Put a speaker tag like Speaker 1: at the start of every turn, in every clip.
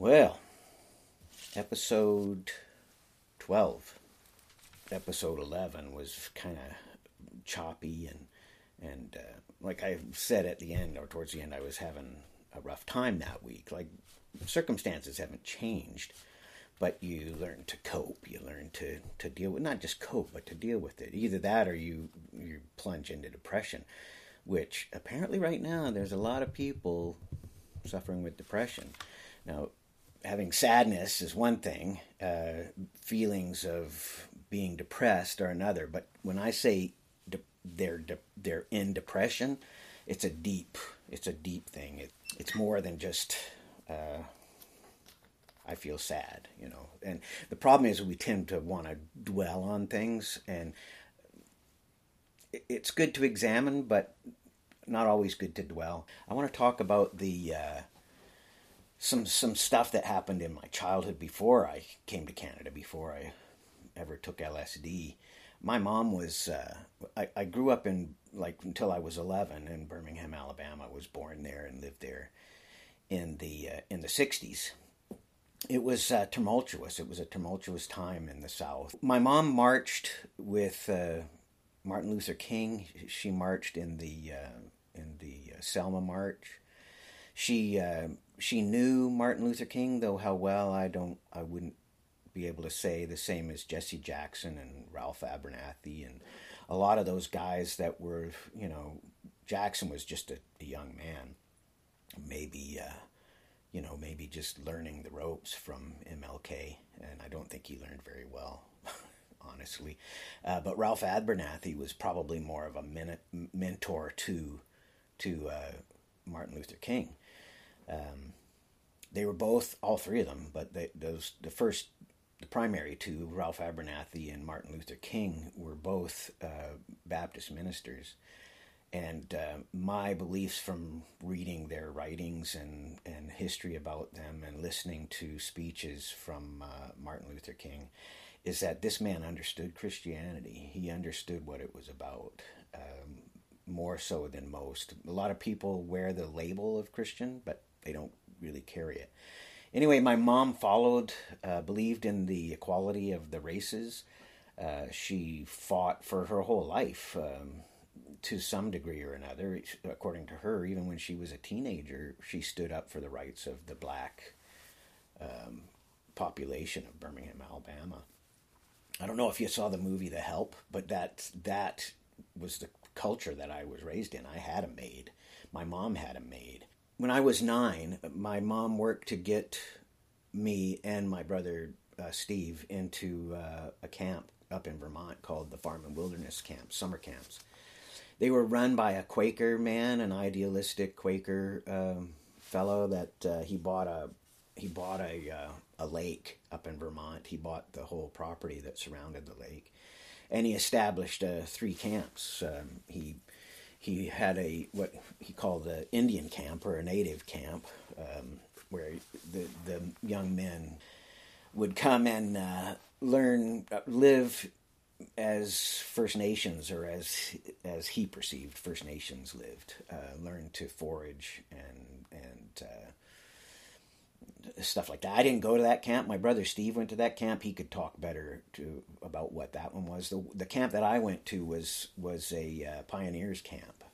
Speaker 1: Well, episode 12. Episode 11 was kind of choppy and and uh, like I said at the end or towards the end I was having a rough time that week. Like circumstances haven't changed, but you learn to cope. You learn to to deal with not just cope, but to deal with it. Either that or you you plunge into depression, which apparently right now there's a lot of people suffering with depression. Now, having sadness is one thing, uh, feelings of being depressed are another. But when I say de- they're de- they're in depression, it's a deep it's a deep thing. It, it's more than just uh, I feel sad, you know. And the problem is we tend to want to dwell on things, and it's good to examine, but not always good to dwell. I want to talk about the uh, some some stuff that happened in my childhood before I came to Canada, before I ever took LSD. My mom was uh, I, I grew up in like until I was eleven in Birmingham, Alabama. I was born there and lived there in the uh, in the sixties. It was uh, tumultuous. It was a tumultuous time in the South. My mom marched with uh, Martin Luther King. She marched in the uh, in the uh, Selma March. She she knew Martin Luther King, though how well I don't I wouldn't be able to say the same as Jesse Jackson and Ralph Abernathy and a lot of those guys that were you know Jackson was just a, a young man, maybe uh, you know maybe just learning the ropes from MLK, and I don't think he learned very well. honestly, uh, but Ralph Abernathy was probably more of a mentor to to uh, Martin Luther King, um, they were both, all three of them, but they, those the first, the primary two, Ralph Abernathy and Martin Luther King, were both uh, Baptist ministers. And uh, my beliefs from reading their writings and, and history about them and listening to speeches from uh, Martin Luther King is that this man understood Christianity. He understood what it was about. Um, more so than most. A lot of people wear the label of Christian, but they don't really carry it. Anyway, my mom followed, uh, believed in the equality of the races. Uh, she fought for her whole life um, to some degree or another. According to her, even when she was a teenager, she stood up for the rights of the black um, population of Birmingham, Alabama. I don't know if you saw the movie The Help, but that that was the culture that I was raised in. I had a maid. My mom had a maid when I was nine, my mom worked to get me and my brother uh, Steve into uh, a camp up in Vermont called the Farm and Wilderness Camp, summer camps. They were run by a Quaker man, an idealistic Quaker um, fellow that uh, he bought a he bought a uh, a lake up in Vermont. He bought the whole property that surrounded the lake, and he established uh, three camps. Um, he he had a what he called the Indian camp or a native camp, um, where the the young men would come and uh, learn uh, live as First Nations or as as he perceived First Nations lived, uh, learn to forage and and uh, stuff like that. I didn't go to that camp. My brother Steve went to that camp. He could talk better to about what that one was. The the camp that I went to was was a uh, pioneers camp,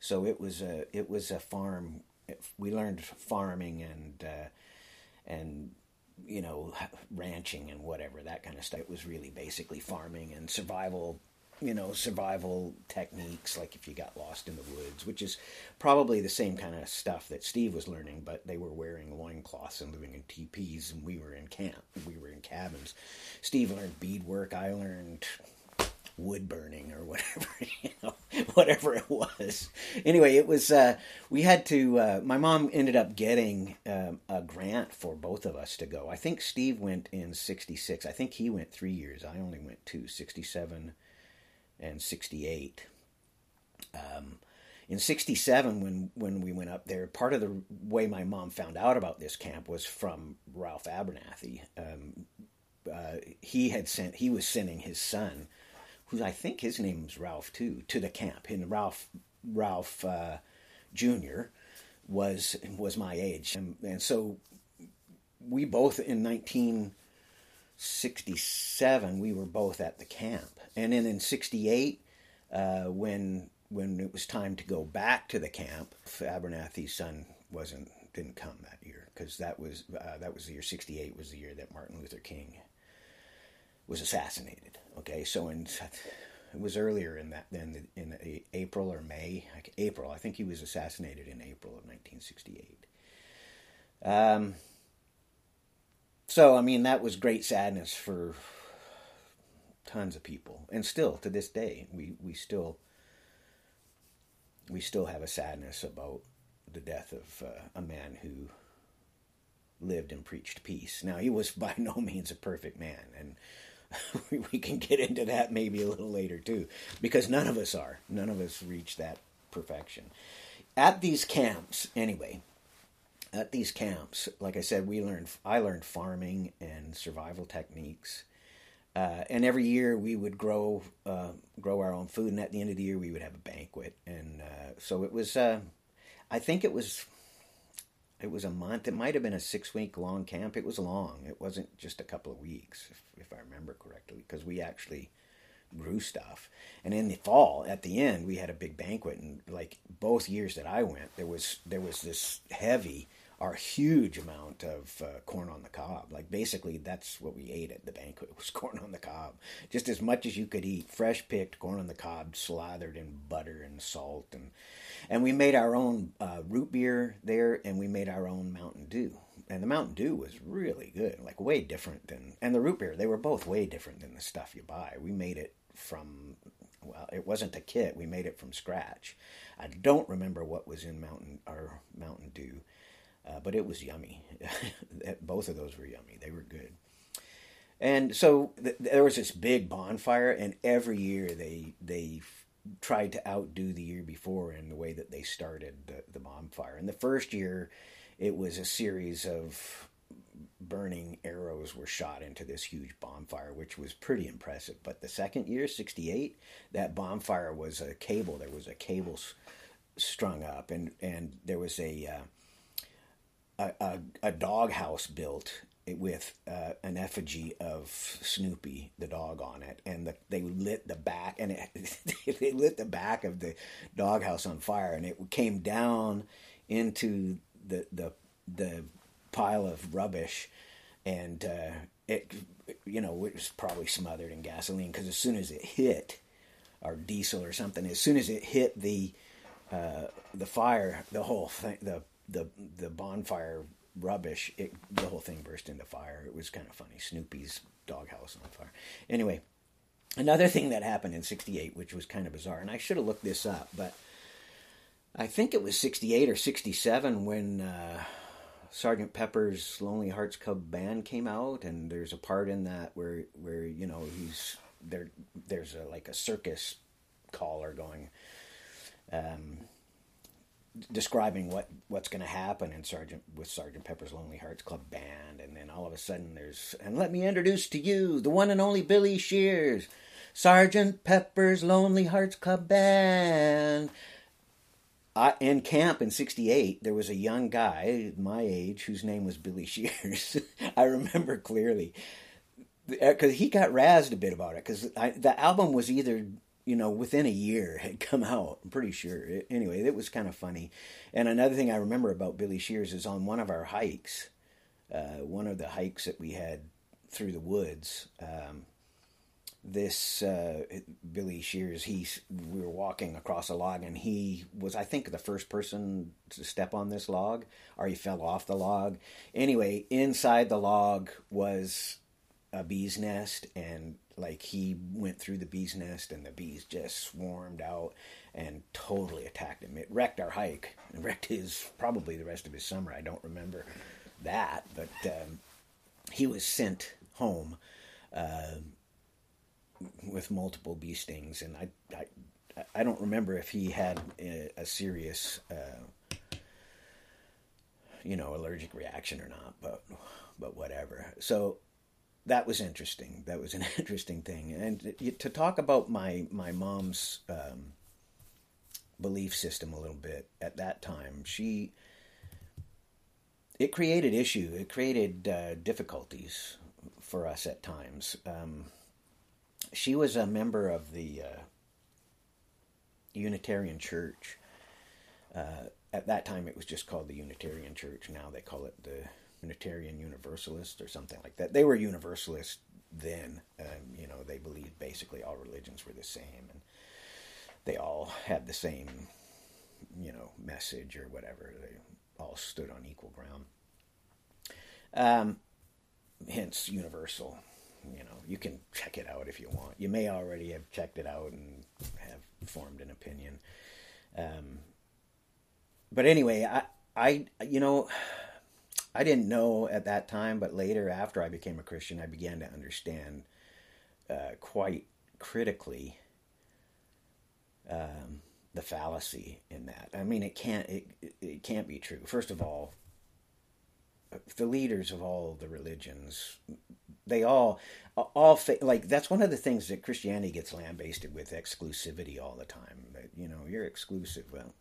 Speaker 1: so it was a it was a farm. We learned farming and uh, and you know ranching and whatever that kind of stuff. It was really basically farming and survival you know, survival techniques, like if you got lost in the woods, which is probably the same kind of stuff that Steve was learning, but they were wearing loincloths and living in teepees, and we were in camp. We were in cabins. Steve learned beadwork. I learned wood burning or whatever, you know, whatever it was. Anyway, it was, uh, we had to, uh, my mom ended up getting um, a grant for both of us to go. I think Steve went in 66. I think he went three years. I only went two, 67 and 68. Um, in 67 when when we went up there part of the way my mom found out about this camp was from ralph abernathy. Um, uh, he had sent he was sending his son who i think his name was ralph too to the camp. And ralph ralph uh, jr was was my age. And, and so we both in 1967 we were both at the camp, and then in '68 uh, when when it was time to go back to the camp, Abernathy's son wasn't didn't come that year because that was uh, that was the year '68 was the year that Martin Luther King was assassinated. Okay, so in it was earlier in that than in April or May. April, I think he was assassinated in April of 1968. Um, so I mean that was great sadness for tons of people, and still to this day we we still we still have a sadness about the death of uh, a man who lived and preached peace. Now he was by no means a perfect man, and we can get into that maybe a little later too, because none of us are. None of us reach that perfection. At these camps, anyway, at these camps, like I said, we learned. I learned farming and survival techniques, uh, and every year we would grow uh, grow our own food. And at the end of the year, we would have a banquet. And uh, so it was. Uh, I think it was it was a month. It might have been a six week long camp. It was long. It wasn't just a couple of weeks, if, if I remember correctly, because we actually grew stuff. And in the fall, at the end, we had a big banquet. And like both years that I went, there was there was this heavy or huge amount of uh, corn on the cob. Like basically, that's what we ate at the banquet was corn on the cob, just as much as you could eat. Fresh picked corn on the cob, slathered in butter and salt, and and we made our own uh, root beer there, and we made our own Mountain Dew. And the Mountain Dew was really good, like way different than, and the root beer, they were both way different than the stuff you buy. We made it from, well, it wasn't a kit. We made it from scratch. I don't remember what was in Mountain or Mountain Dew, uh, but it was yummy. both of those were yummy. They were good. And so th- there was this big bonfire, and every year they they tried to outdo the year before in the way that they started the, the bonfire. And the first year, it was a series of burning arrows were shot into this huge bonfire, which was pretty impressive. But the second year, 68, that bonfire was a cable. There was a cable strung up, and, and there was a, uh, a, a, dog house built with uh, an effigy of Snoopy the dog on it, and the, they lit the back and it, they lit the back of the doghouse on fire, and it came down into the the the pile of rubbish, and uh, it you know it was probably smothered in gasoline. Because as soon as it hit, or diesel or something, as soon as it hit the uh, the fire, the whole thing, the the the bonfire rubbish, it, the whole thing burst into fire. It was kind of funny. Snoopy's doghouse on fire. Anyway, another thing that happened in 68, which was kind of bizarre, and I should have looked this up, but I think it was 68 or 67 when uh, Sergeant Pepper's Lonely Hearts Club Band came out, and there's a part in that where, where you know, he's there. There's a, like a circus caller going. Um, describing what what's going to happen in Sergeant with Sergeant Pepper's Lonely Hearts Club Band, and then all of a sudden there's and let me introduce to you the one and only Billy Shears, Sergeant Pepper's Lonely Hearts Club Band. I, in camp in '68, there was a young guy my age whose name was Billy Shears. I remember clearly because uh, he got razzed a bit about it because the album was either you know, within a year had come out. I'm pretty sure. It, anyway, it was kind of funny. And another thing I remember about Billy Shears is on one of our hikes, uh, one of the hikes that we had through the woods. Um, this uh, Billy Shears, he we were walking across a log, and he was, I think, the first person to step on this log, or he fell off the log. Anyway, inside the log was a bee's nest, and like he went through the bee's nest and the bees just swarmed out and totally attacked him. It wrecked our hike. It wrecked his probably the rest of his summer. I don't remember that, but um, he was sent home uh, with multiple bee stings, and I, I I don't remember if he had a, serious uh, you know allergic reaction or not, but but whatever. So that was interesting. That was an interesting thing, and to talk about my my mom's um, belief system a little bit at that time, she it created issue. It created uh, difficulties for us at times. Um, she was a member of the uh, Unitarian Church. Uh, at that time, it was just called the Unitarian Church. Now they call it the Unitarian Universalist or something like that. They were Universalist then. Um, you know, they believed basically all religions were the same and they all had the same, you know, message or whatever. They all stood on equal ground. Um, hence, universal. You know, you can check it out if you want. You may already have checked it out and have formed an opinion. Um, but anyway, I, I, you know, I didn't know at that time, but later, after I became a Christian, I began to understand uh, quite critically um, the fallacy in that. I mean, it can't it, it can't be true. First of all, the leaders of all the religions, they all all like that's one of the things that Christianity gets lambasted with exclusivity all the time. You know, you're exclusive. Well,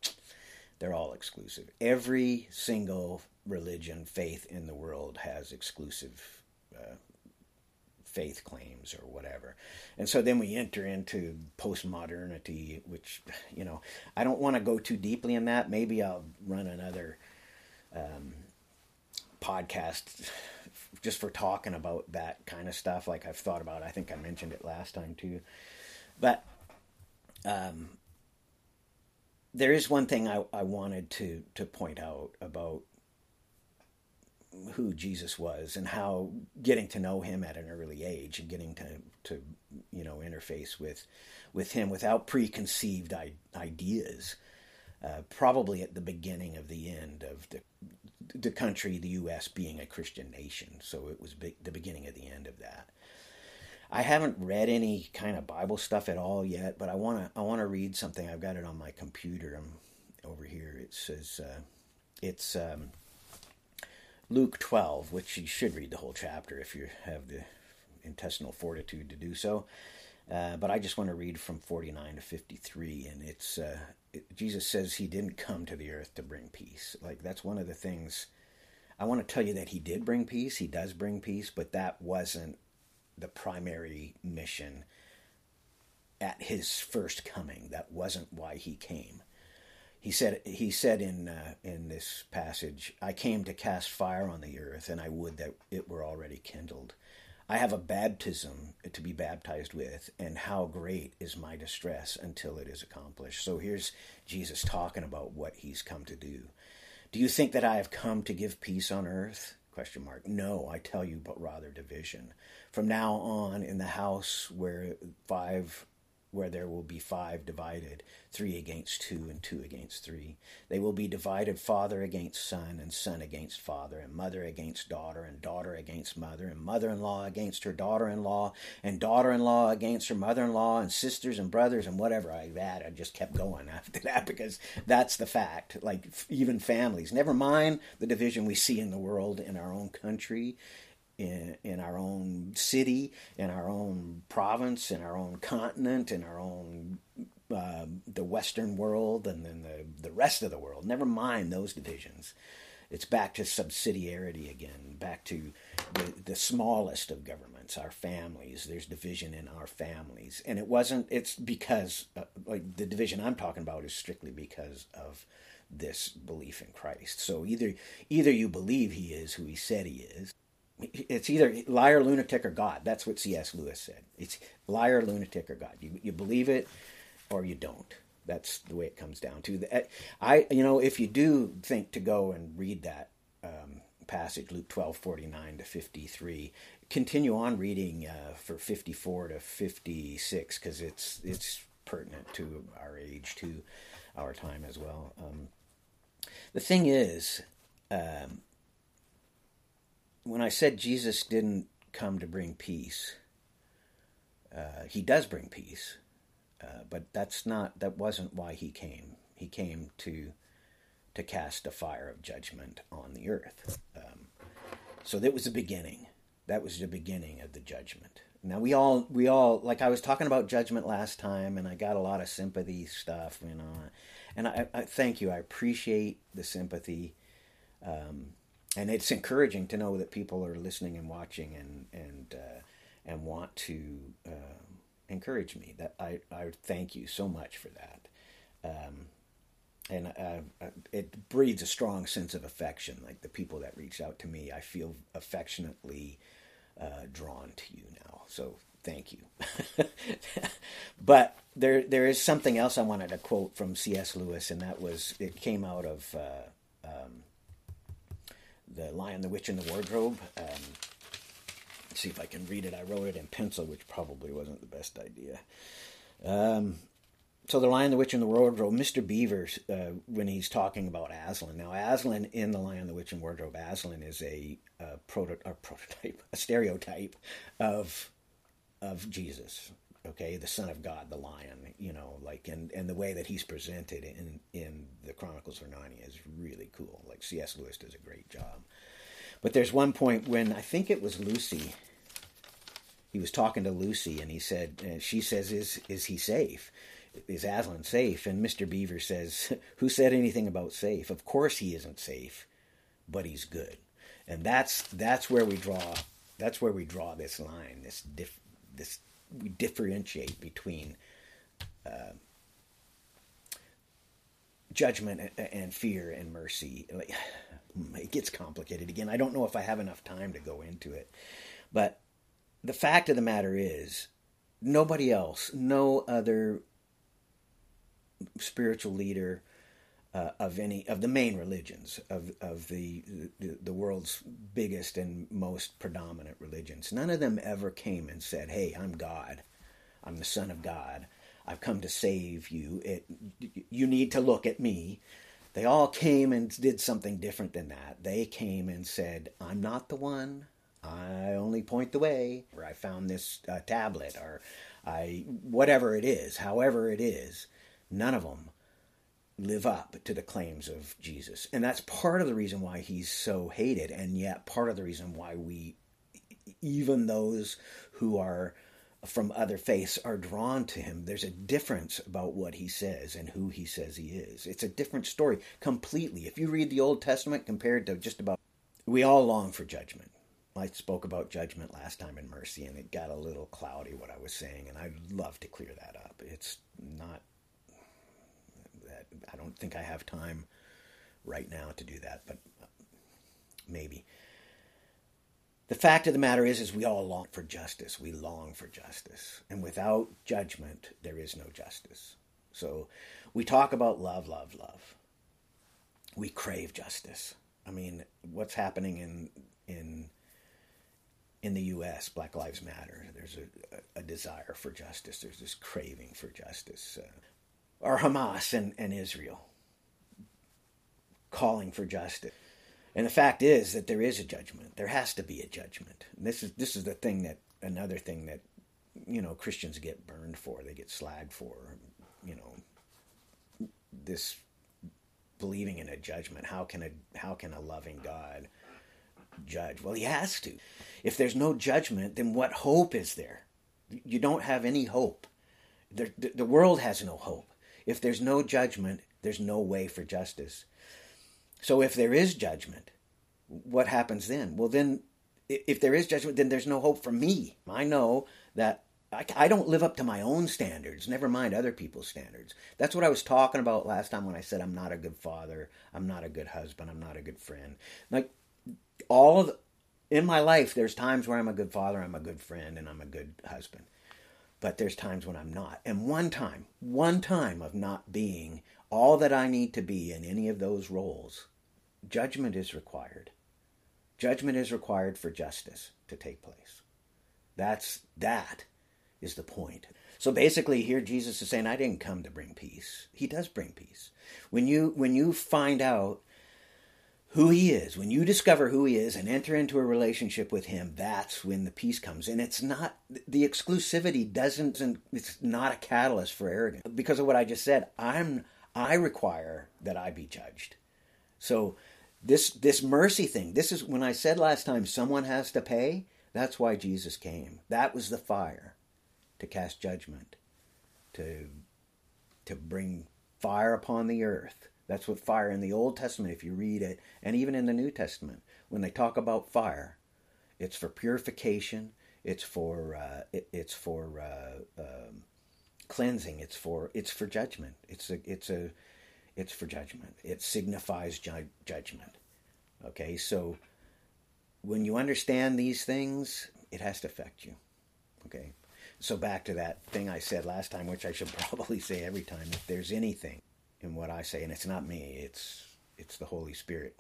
Speaker 1: they're all exclusive. Every single religion, faith in the world has exclusive uh, faith claims or whatever. And so then we enter into postmodernity, which, you know, I don't want to go too deeply in that. Maybe I'll run another um, podcast just for talking about that kind of stuff, like I've thought about. I think I mentioned it last time too. But um, there is one thing I, I wanted to to point out about who Jesus was and how getting to know him at an early age and getting to to you know interface with with him without preconceived ideas uh, probably at the beginning of the end of the the country the US being a Christian nation so it was big, the beginning of the end of that I haven't read any kind of Bible stuff at all yet, but I want to I want to read something. I've got it on my computer. I'm over here. It says uh, it's um, Luke 12, which you should read the whole chapter if you have the intestinal fortitude to do so. Uh, but I just want to read from 49 to 53, and it's uh, it, Jesus says he didn't come to the earth to bring peace. Like that's one of the things. I want to tell you that he did bring peace. He does bring peace, but that wasn't the primary mission at his first coming. That wasn't why he came. He said he said in uh, in this passage, "I came to cast fire on the earth, and I would that it were already kindled. I have a baptism to be baptized with, and how great is my distress until it is accomplished." So here's Jesus talking about what he's come to do. Do you think that I have come to give peace on earth? Question mark. No, I tell you, but rather division. From now on, in the house where five where there will be five divided, three against two and two against three. They will be divided father against son, and son against father, and mother against daughter, and daughter against mother, and mother in law against her daughter in law, and daughter in law against her mother in law, and sisters and brothers, and whatever I that. I just kept going after that because that's the fact. Like even families, never mind the division we see in the world, in our own country, in, in our own city, in our own province, in our own continent, in our own uh, the Western world, and then the the rest of the world. Never mind those divisions. It's back to subsidiarity again, back to the, the smallest of governments, our families. There's division in our families, and it wasn't. It's because uh, like the division I'm talking about is strictly because of this belief in Christ. So either either you believe he is who he said he is, it's either liar, lunatic, or God. That's what C.S. Lewis said. It's liar, lunatic, or God. You, you believe it or you don't. That's the way it comes down to. The, I, you know, if you do think to go and read that um, passage, Luke twelve forty nine to fifty three, continue on reading uh, for fifty four to fifty six because it's it's pertinent to our age, to our time as well. Um, the thing is, um, when I said Jesus didn't come to bring peace, uh, he does bring peace, uh, but that's not that wasn't why he came. He came to to cast a fire of judgment on the earth. Um, so that was the beginning. That was the beginning of the judgment. Now we all we all like I was talking about judgment last time, and I got a lot of sympathy stuff, you know. And I, I thank you. I appreciate the sympathy. Um, and it's encouraging to know that people are listening and watching and and uh, and want to uh, encourage me. That I I thank you so much for that. Um, and uh, uh, it breeds a strong sense of affection. Like the people that reach out to me, I feel affectionately uh, drawn to you now. So thank you. but there, there is something else I wanted to quote from C.S. Lewis, and that was it came out of uh, the Lion, the Witch, and the Wardrobe. Um, see if I can read it. I wrote it in pencil, which probably wasn't the best idea. Um, so the Lion, the Witch, and the Wardrobe, Mr. Beaver, uh, when he's talking about Aslan. Now, Aslan in the Lion, the Witch, and Wardrobe, Aslan is a, a, proto- prototype, a stereotype of of Jesus. Okay, the Son of God, the Lion. You know, like and and the way that he's presented in in the Chronicles of Narnia is really cool. Like C.S. Lewis does a great job. But there's one point when I think it was Lucy. He was talking to Lucy, and he said, and she says, "Is is he safe?" is Aslan safe? And Mr. Beaver says, Who said anything about safe? Of course he isn't safe, but he's good. And that's that's where we draw that's where we draw this line. This dif- this we differentiate between uh, judgment and fear and mercy. It gets complicated again. I don't know if I have enough time to go into it, but the fact of the matter is, nobody else, no other spiritual leader uh, of any of the main religions of of the, the, the world's biggest and most predominant religions. None of them ever came and said, "Hey, I'm God. I'm the Son of God. I've come to save you. It you need to look at me." They all came and did something different than that. They came and said, "I'm not the one. I only point the way." Or I found this uh, tablet, or I whatever it is, however it is none of them live up to the claims of Jesus. And that's part of the reason why he's so hated, and yet part of the reason why we, even those who are from other faiths, are drawn to him. There's a difference about what he says and who he says he is. It's a different story completely. If you read the Old Testament compared to just about, we all long for judgment. I spoke about judgment last time in mercy, and it got a little cloudy what I was saying, and I'd love to clear that up. It's not I don't think I have time right now to do that, but maybe. The fact of the matter is, is we all long for justice. We long for justice, and without judgment, there is no justice. So, we talk about love, love, love. We crave justice. I mean, what's happening in in in the U.S. Black Lives Matter. There's a, a, desire for justice. There's this craving for justice. Uh, are Hamas and, and Israel calling for justice. And the fact is that there is a judgment. There has to be a judgment. And this is this is the thing that another thing that you know Christians get burned for. They get slagged for. You know this believing in a judgment. How can a how can a loving God judge? Well, he has to. If there's no judgment, then what hope is there? You don't have any hope. The, the, the world has no hope. If there's no judgment, there's no way for justice. So if there is judgment, what happens then? Well, then, if there is judgment, then there's no hope for me. I know that I, don't live up to my own standards, never mind other people's standards. That's what I was talking about last time when I said I'm not a good father, I'm not a good husband, I'm not a good friend. Like, all of the, in my life, there's times where I'm a good father, I'm a good friend, and I'm a good husband but there's times when I'm not. And one time, one time of not being all that I need to be in any of those roles, judgment is required. Judgment is required for justice to take place. That's that is the point. So basically here Jesus is saying I didn't come to bring peace. He does bring peace. When you when you find out who he is, when you discover who he is and enter into a relationship with him, that's when the peace comes. And it's not, the exclusivity doesn't, it's not a catalyst for arrogance. Because of what I just said, I'm, I require that I be judged. So this, this mercy thing, this is when I said last time someone has to pay, that's why Jesus came. That was the fire to cast judgment, to, to bring fire upon the earth that's what fire in the Old Testament, if you read it, and even in the New Testament, when they talk about fire, it's for purification. It's for uh, it, it's for uh, um, cleansing. It's for it's for judgment. It's a it's a it's for judgment. It signifies ju- judgment. Okay, so when you understand these things, it has to affect you. Okay, so back to that thing I said last time, which I should probably say every time. If there's anything in what I say, and it's not me, it's it's the Holy Spirit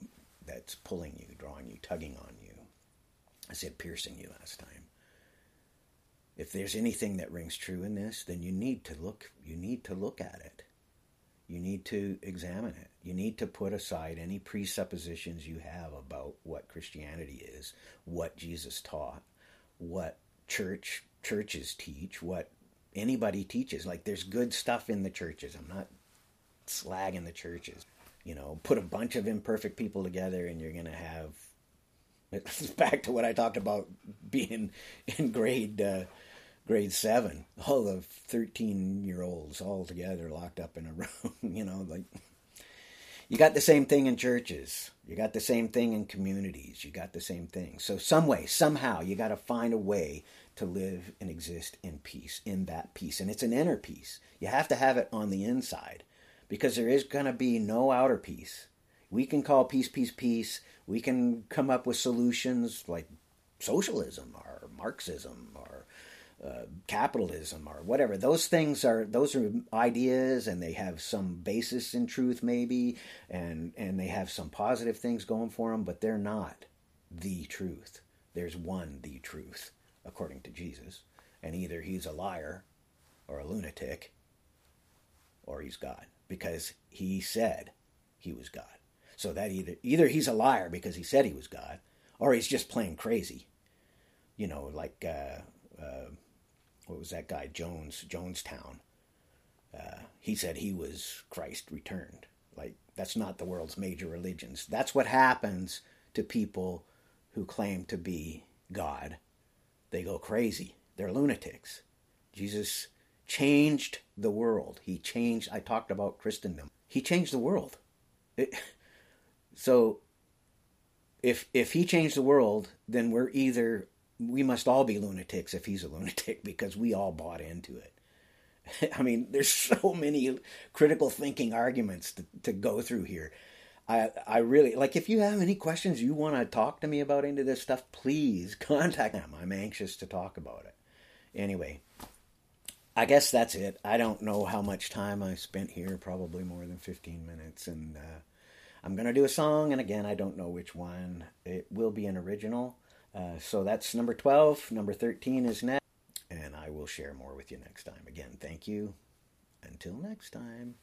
Speaker 1: that's pulling you, drawing you, tugging on you. I said piercing you last time. If there's anything that rings true in this, then you need to look you need to look at it. You need to examine it. You need to put aside any presuppositions you have about what Christianity is, what Jesus taught, what church churches teach, what anybody teaches. Like there's good stuff in the churches. I'm not slagging the churches. You know, put a bunch of imperfect people together and you're going to have it's back to what I talked about being in grade uh, grade seven. All the thirteen year olds all together locked up in a room. you know, like you got the same thing in churches. You got the same thing in communities. You got the same thing. So some way, somehow, you got to find a way to live and exist in peace, in that peace, and it's an inner peace. You have to have it on the inside, because there is going to be no outer peace. We can call peace, peace, peace. We can come up with solutions like socialism or Marxism or uh, capitalism or whatever. Those things are those are ideas, and they have some basis in truth, maybe, and and they have some positive things going for them, but they're not the truth. There's one the truth, according to Jesus, and either he's a liar or a lunatic or he's God because he said he was God. So that either either he's a liar because he said he was God, or he's just plain crazy. You know, like uh, uh, what was that guy Jones Jonestown? Uh, he said he was Christ returned. Like that's not the world's major religions. That's what happens to people who claim to be God. They go crazy. They're lunatics. Jesus changed the world. He changed. I talked about Christendom. He changed the world. It, so if if he changed the world, then we're either we must all be lunatics if he's a lunatic because we all bought into it. I mean, there's so many critical thinking arguments to, to go through here. I I really like if you have any questions you want to talk to me about into this stuff, please contact them. I'm anxious to talk about it. Anyway, I guess that's it. I don't know how much time I spent here, probably more than 15 minutes and uh, I'm going to do a song and again, I don't know which one. It will be an original. Uh, so that's number 12. Number 13 is next. And I will share more with you next time. Again, thank you. Until next time.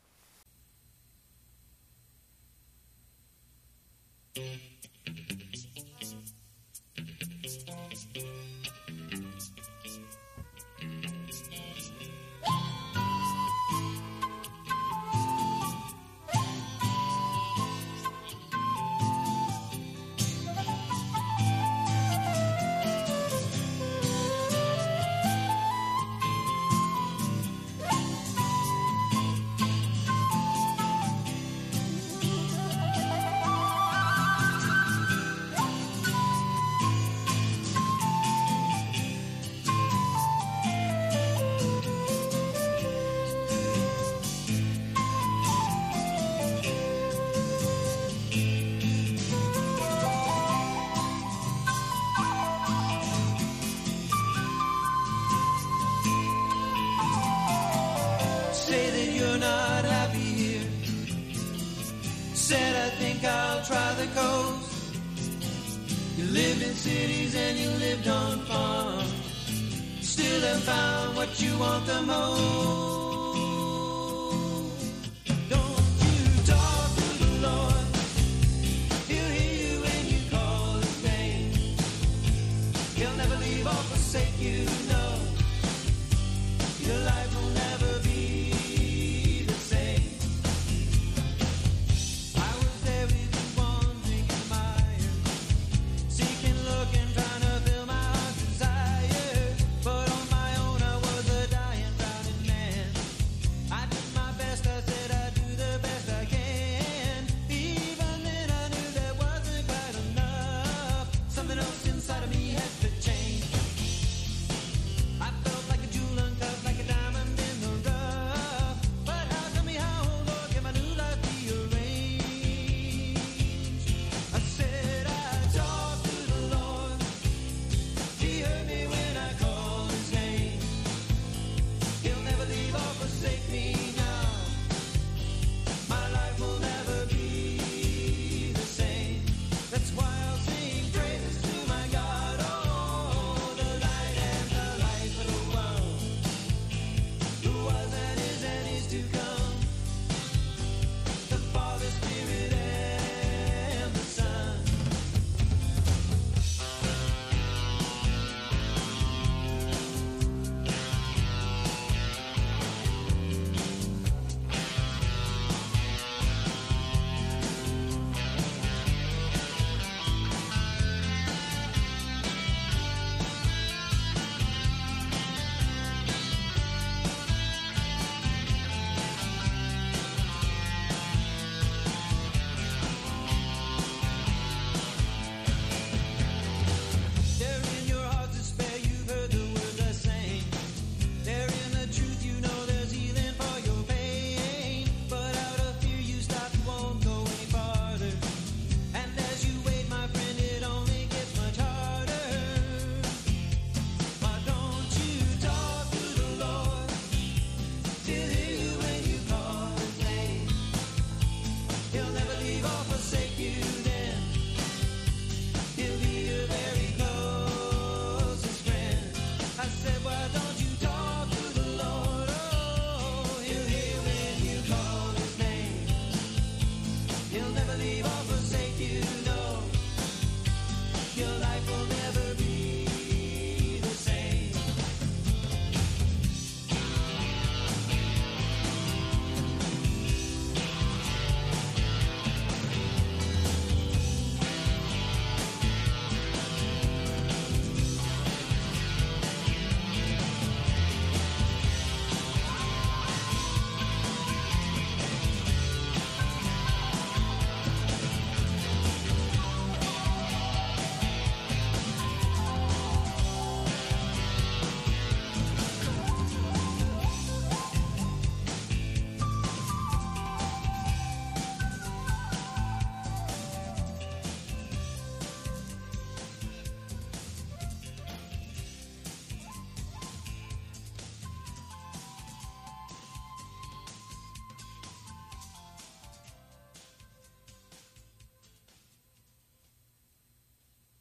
Speaker 2: Want